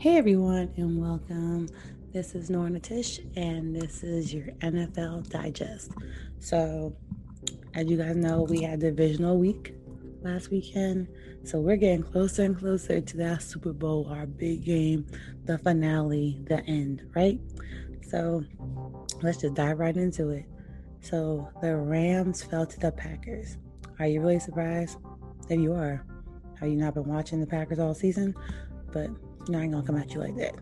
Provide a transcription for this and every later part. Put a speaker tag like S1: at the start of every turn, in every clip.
S1: Hey everyone, and welcome. This is Nora Natish, and this is your NFL Digest. So, as you guys know, we had divisional week last weekend, so we're getting closer and closer to that Super Bowl, our big game, the finale, the end, right? So, let's just dive right into it. So, the Rams fell to the Packers. Are you really surprised? If you are, have you not been watching the Packers all season? But I ain't gonna come at you like that.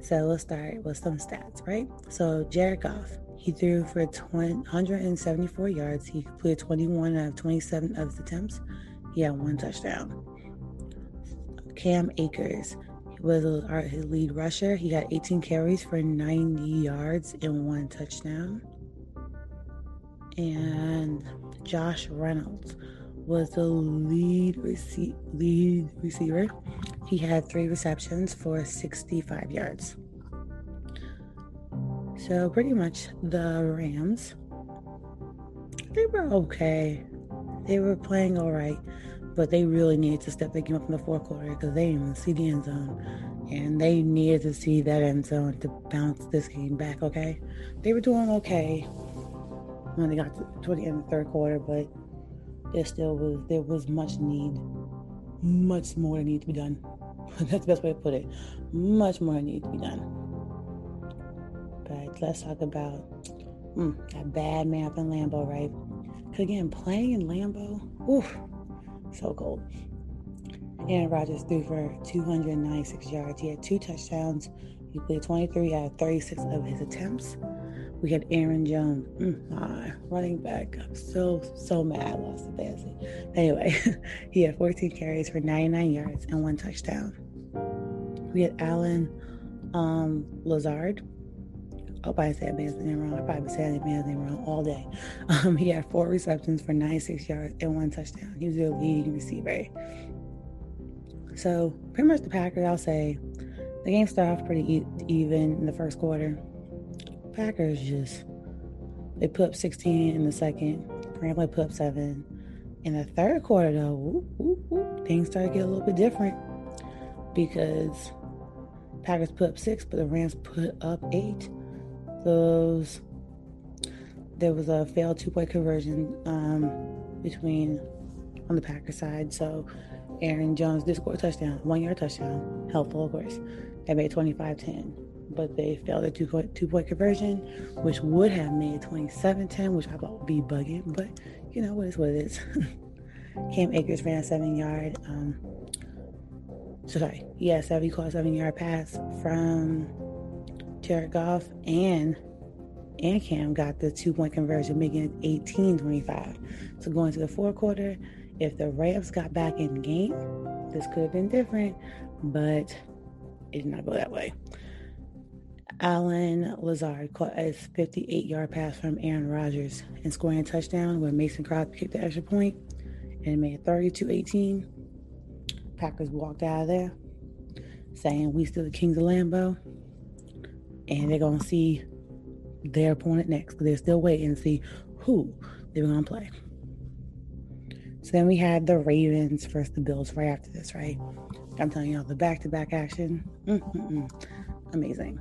S1: So let's start with some stats, right? So Jared Goff, he threw for 20, 174 yards. He completed 21 out of 27 of his attempts. He had one touchdown. Cam Akers was his lead rusher. He got 18 carries for 90 yards and one touchdown. And Josh Reynolds was the lead, rece- lead receiver. He had three receptions for 65 yards. So pretty much the Rams, they were okay. They were playing all right, but they really needed to step their game up in the fourth quarter because they didn't even see the end zone. And they needed to see that end zone to bounce this game back, okay? They were doing okay when they got to, to the end of the third quarter, but there still was there was much need, much more need to be done. That's the best way to put it. Much more need to be done. But let's talk about mm, that bad map in Lambeau, right? Because again, playing in Lambeau, oof, so cold. Aaron Rodgers threw for 296 yards. He had two touchdowns. He played 23 out of 36 of his attempts. We had Aaron Jones, mm, running back. I'm so, so mad I lost the fantasy. Anyway, he had 14 carries for 99 yards and one touchdown. We had Allen um, Lazard. I hope I said man's name wrong. I probably said man's name wrong all day. Um, he had four receptions for 96 yards and one touchdown. He was their leading receiver. So, pretty much the Packers, I'll say, the game started off pretty e- even in the first quarter. Packers just they put up 16 in the second. Grambling put up seven. In the third quarter, though, whoop, whoop, whoop, things started to get a little bit different because Packers put up six, but the Rams put up eight. Those there was a failed two point conversion um, between on the Packers side. So Aaron Jones did score a touchdown, one yard touchdown, helpful of course. They made 25 10 but they failed a two point, two point conversion, which would have made 27 10, which I would be bugging, but you know, what is what it is. Cam Akers ran a seven yard, um, so sorry, yeah, seven, a seven yard pass from Jared Goff, and and Cam got the two point conversion, making it 18 25. So going to the fourth quarter, if the Rams got back in game, this could have been different, but it did not go that way. Allen Lazard caught a 58 yard pass from Aaron Rodgers and scoring a touchdown where Mason Crosby kicked the extra point and made 32 18. Packers walked out of there saying, We still the kings of Lambeau. And they're going to see their opponent next because they're still waiting to see who they're going to play. So then we had the Ravens versus the Bills right after this, right? I'm telling you, all the back to back action, amazing.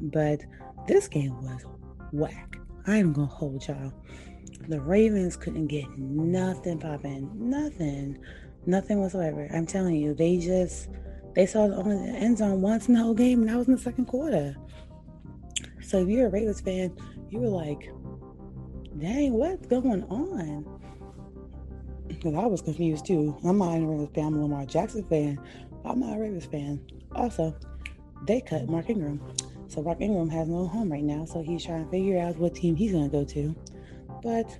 S1: But this game was whack. I am gonna hold y'all. The Ravens couldn't get nothing popping, nothing, nothing whatsoever. I'm telling you, they just they saw the end zone once in the whole game, and that was in the second quarter. So if you're a Ravens fan, you were like, "Dang, what's going on?" Because I was confused too. I'm not a Ravens fan. I'm a Lamar Jackson fan. I'm not a Ravens fan. Also, they cut Mark Ingram. So Mark Ingram has no home right now, so he's trying to figure out what team he's going to go to. But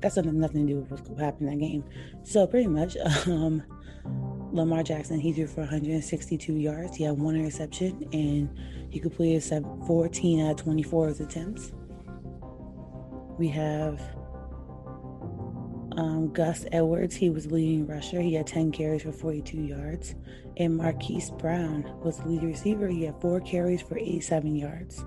S1: that's nothing, nothing to do with what's happened in that game. So pretty much, um, Lamar Jackson, he threw for 162 yards. He had one interception, and he completed 14 out of 24 of his attempts. We have um, Gus Edwards, he was leading rusher. He had 10 carries for 42 yards. And Marquise Brown was the lead receiver. He had four carries for 87 yards.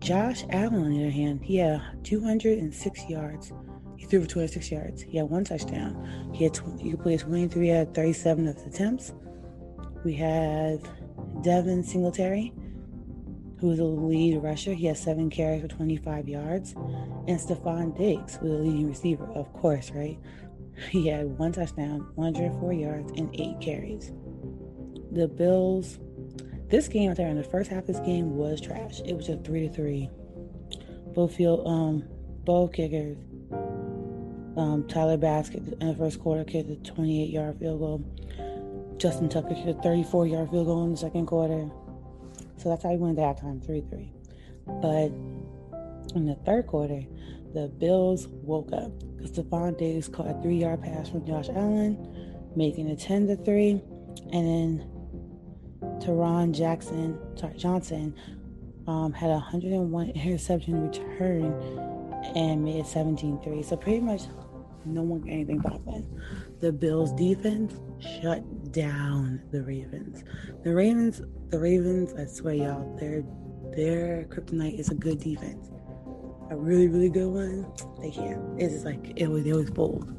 S1: Josh Allen, on the other hand, he had 206 yards. He threw for 26 yards. He had one touchdown. He had tw- he completed 23 out of 37 of his attempts. we have Devin Singletary, who is the lead rusher. He has seven carries for 25 yards. And Stefon Diggs, who is the leading receiver, of course, right? He had one touchdown, 104 yards, and eight carries. The Bills, this game, tell you, in the first half of this game was trash. It was just three to three. Both field, um, both kickers. Um, Tyler Baskett in the first quarter kicked a 28 yard field goal. Justin Tucker kicked a 34 yard field goal in the second quarter. So that's how he went at halftime, 3 3. But in the third quarter, the Bills woke up because Stefon Diggs caught a three yard pass from Josh Allen, making it 10 to 3. And then Taron Jackson, sorry, Johnson um, had a 101 interception return and made it 17 3. So pretty much no one got anything popping. The Bills defense shut down the Ravens. The Ravens, the Ravens, I swear y'all, their their kryptonite is a good defense. A really, really good one, they can't. It's like it was it was bold.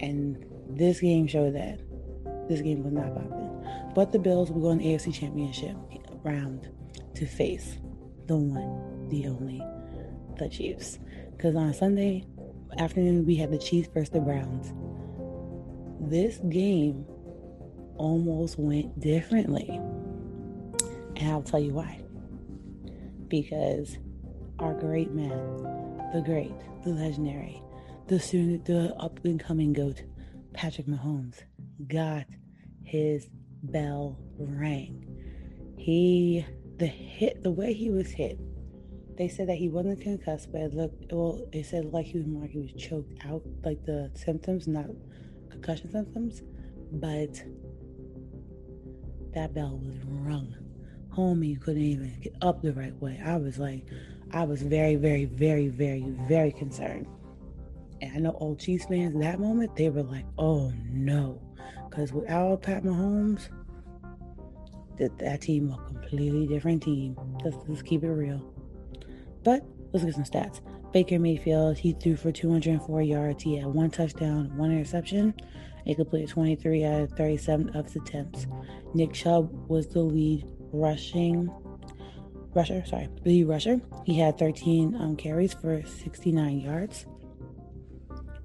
S1: And this game showed that. This game was not popping. But the Bills will go in the AFC championship round to face the one, the only, the Chiefs. Because on Sunday afternoon we had the Chiefs versus the Browns. This game almost went differently. And I'll tell you why. Because our great man, the great, the legendary, the soon the up and coming goat, Patrick Mahomes, got his bell rang. He the hit the way he was hit. They said that he wasn't concussed, but it looked well. They said like he was more like he was choked out, like the symptoms, not concussion symptoms, but that bell was rung. Homie couldn't even get up the right way. I was like, I was very, very, very, very, very concerned. And I know old Chiefs fans that moment, they were like, oh no. Because without Pat Mahomes, that, that team a completely different team. Let's, let's keep it real. But let's get some stats. Baker Mayfield, he threw for 204 yards. He had one touchdown, one interception. He completed 23 out of 37 of his attempts. Nick Chubb was the lead rushing rusher. Sorry, lead rusher. He had 13 um, carries for 69 yards.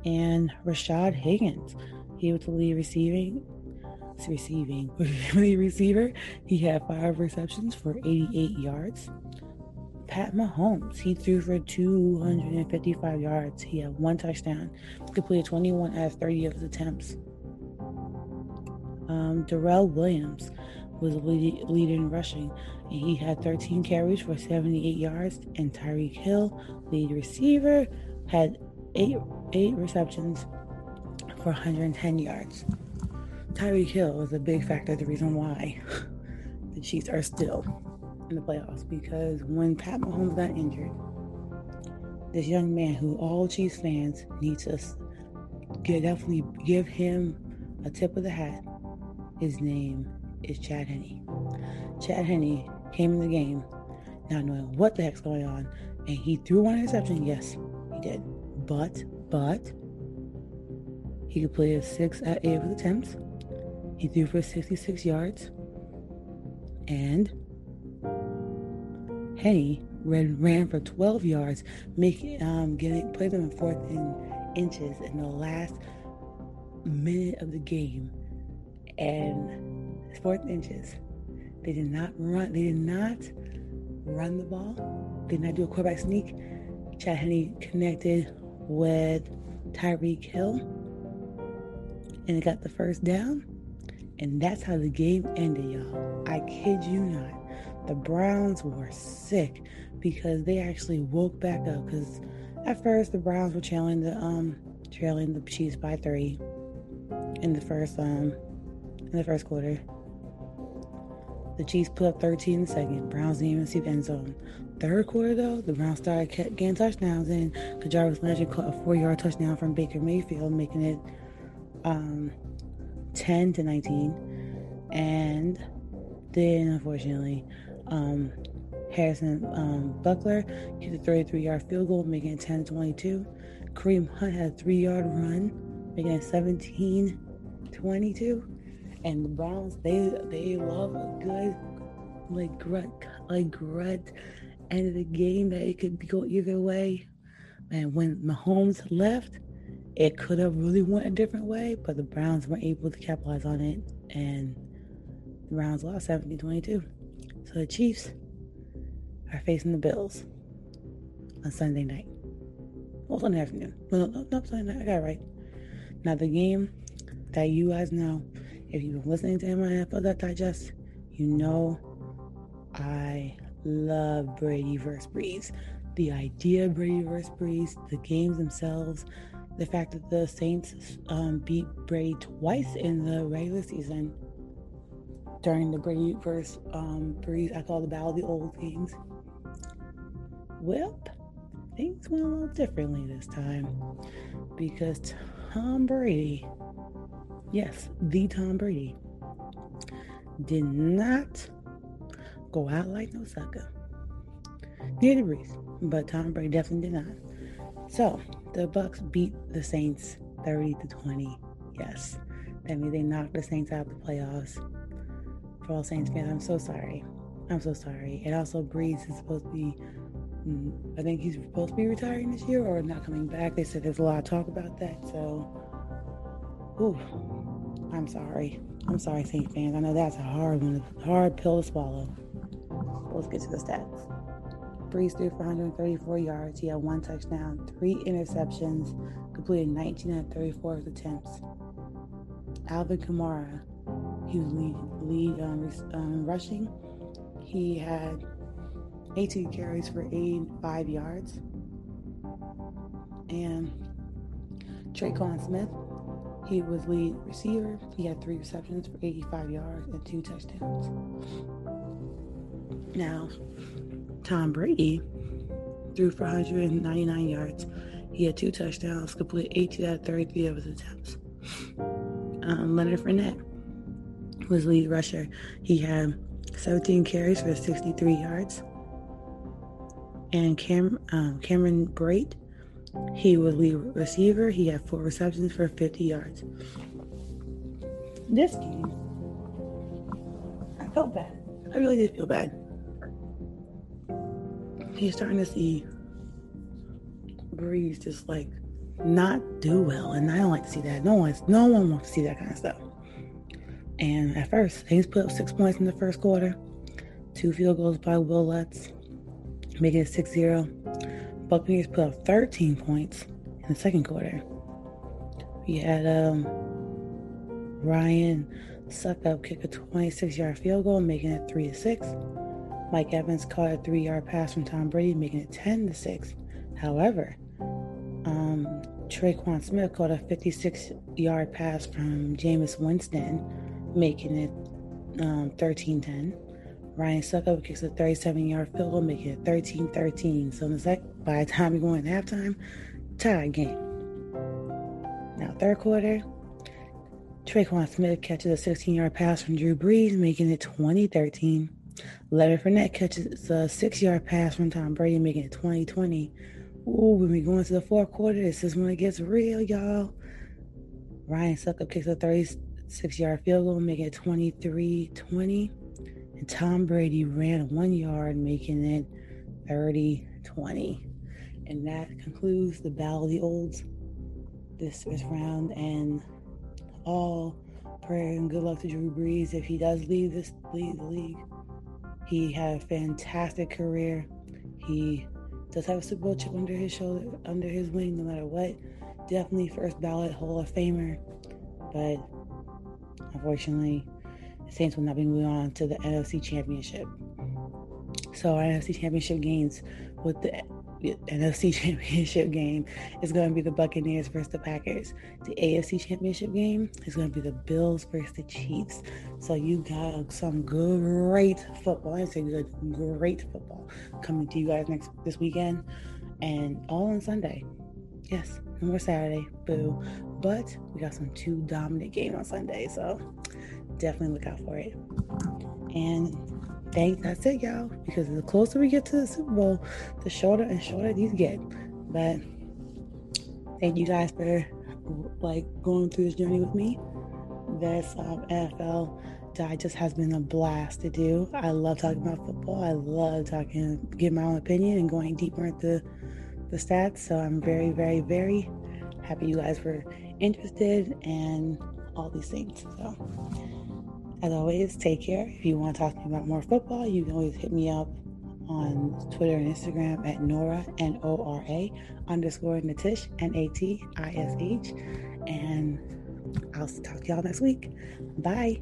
S1: And Rashad Higgins, he was the lead receiving receiving lead receiver. He had five receptions for 88 yards. Pat Mahomes, he threw for 255 yards. He had one touchdown, completed 21 out of 30 of his attempts. Um, Darrel Williams was lead, in rushing, and he had 13 carries for 78 yards. And Tyreek Hill, lead receiver, had eight eight receptions for 110 yards. Tyreek Hill was a big factor, the reason why the Chiefs are still in the playoffs. Because when Pat Mahomes got injured, this young man who all Chiefs fans need to get, definitely give him a tip of the hat. His name is Chad Henne. Chad Henne came in the game not knowing what the heck's going on, and he threw one interception. Yes, he did. But, but, he could completed six at eight of his attempts. He threw for 66 yards. And Henne ran, ran for 12 yards, making um, getting put them in fourth in inches in the last minute of the game. And fourth inches. They did not run. They did not run the ball. They did not do a quarterback sneak. Chad Henne connected with Tyreek Hill and it got the first down. And that's how the game ended, y'all. I kid you not. The Browns were sick because they actually woke back up. Because at first the Browns were trailing the um trailing the Chiefs by three in the first um in the first quarter. The Chiefs put up 13 in the second. Browns didn't even see the end zone. Third quarter though, the Browns started getting touchdowns and Jarvis Landry caught a four-yard touchdown from Baker Mayfield, making it um 10 to 19. And then, unfortunately, um, Harrison um, Butker hit a 33 yard field goal, making it 10 22. Kareem Hunt had a three yard run, making it 17 22. And the Browns, they they love a good like grit, like grit end of the game that it could go either way. And when Mahomes left, it could have really went a different way, but the Browns weren't able to capitalize on it, and the Browns lost 17-22. So the Chiefs are facing the Bills on Sunday night. Well, Sunday afternoon. No, no, no, Sunday night. I got it right. Now the game that you guys know, if you've been listening to my NFL Digest, you know I love Brady versus Brees. The idea of Brady versus Brees, the games themselves, the fact that the Saints um, beat Brady twice in the regular season during the Brady versus um, Brees, I call the battle of the old games. Well, things went a little differently this time because Tom Brady, yes, the Tom Brady, did not go out like no sucker. Neither Brees, but Tom Brady definitely did not. So the Bucks beat the Saints 30 to 20. Yes, that means they knocked the Saints out of the playoffs. For all Saints fans, I'm so sorry. I'm so sorry. And also, Brees is supposed to be. Mm, I think he's supposed to be retiring this year or not coming back. They said there's a lot of talk about that. So, ooh, I'm sorry. I'm sorry, Saint fans. I know that's a hard one, a hard pill to swallow. Let's get to the stats. Brees threw for 134 yards. He had one touchdown, three interceptions, completed 19 out of 34 attempts. Alvin Kamara, he was lead, lead um, um, rushing. He had 18 carries for 85 yards. And Tre'Quan Smith, he was lead receiver. He had three receptions for 85 yards and two touchdowns. Now, Tom Brady threw for 199 yards. He had two touchdowns, completed 18 out of 33 of his attempts. Um, Leonard Fournette was lead rusher. He had 17 carries for 63 yards. And Cam, um, Cameron Brate, he was lead receiver. He had four receptions for 50 yards. This game, I felt bad. I really did feel bad you're starting to see Brees just like not do well, and I don't like to see that. No one's no one wants to see that kind of stuff. And at first, Saints put up six points in the first quarter, two field goals by Wil Lutz, making it 6-0. Buccaneers put up 13 points in the second quarter. We had um, Ryan up kick a 26-yard field goal, making it 3 to 6. Mike Evans caught a three yard pass from Tom Brady, making it 10 to 6. However, um, Tre'Quan Smith caught a 56 yard pass from Jameis Winston, making it um, 13 10. Ryan Succop kicks a 37 yard field goal, making it 13 13. So, in the sec- by the time we go into halftime, tie game. Now, third quarter, Tre'Quan Smith catches a 16 yard pass from Drew Brees, making it 20 13. Leonard Fournette catches a six yard pass from Tom Brady, making it 2020. Ooh, when we go into the fourth quarter, this is when it gets real, y'all. Ryan Succop kicks a 36 yard field goal, making it 23 20. And Tom Brady ran one yard, making it 30 20. And that concludes the Battle of the Olds this first round. And all prayer and good luck to Drew Brees if he does leave this leave the league. He had a fantastic career. He does have a Super Bowl chip under his shoulder, under his wing, no matter what. Definitely first ballot Hall of Famer, but unfortunately, the Saints will not be moving on to the NFC Championship. So our NFC Championship games with the NFC Championship game is going to be the Buccaneers versus the Packers. The AFC Championship game is going to be the Bills versus the Chiefs. So you got some great football. I say good, great football coming to you guys next this weekend, and all on Sunday. Yes, no more Saturday, boo. But we got some two dominant game on Sunday, so definitely look out for it. And thank that's it, y'all. Because the closer we get to the Super Bowl, the shorter and shorter these get. But thank you guys for like going through this journey with me. This um, NFL digest has been a blast to do. I love talking about football. I love talking, giving my own opinion and going deeper into the stats. So I'm very, very, very happy you guys were interested and all these things. So, as always, take care. If you want to talk to me about more football, you can always hit me up on Twitter and Instagram at Nora, N O R A, underscore Natish, N A T I S H. And I'll talk to y'all next week. Bye.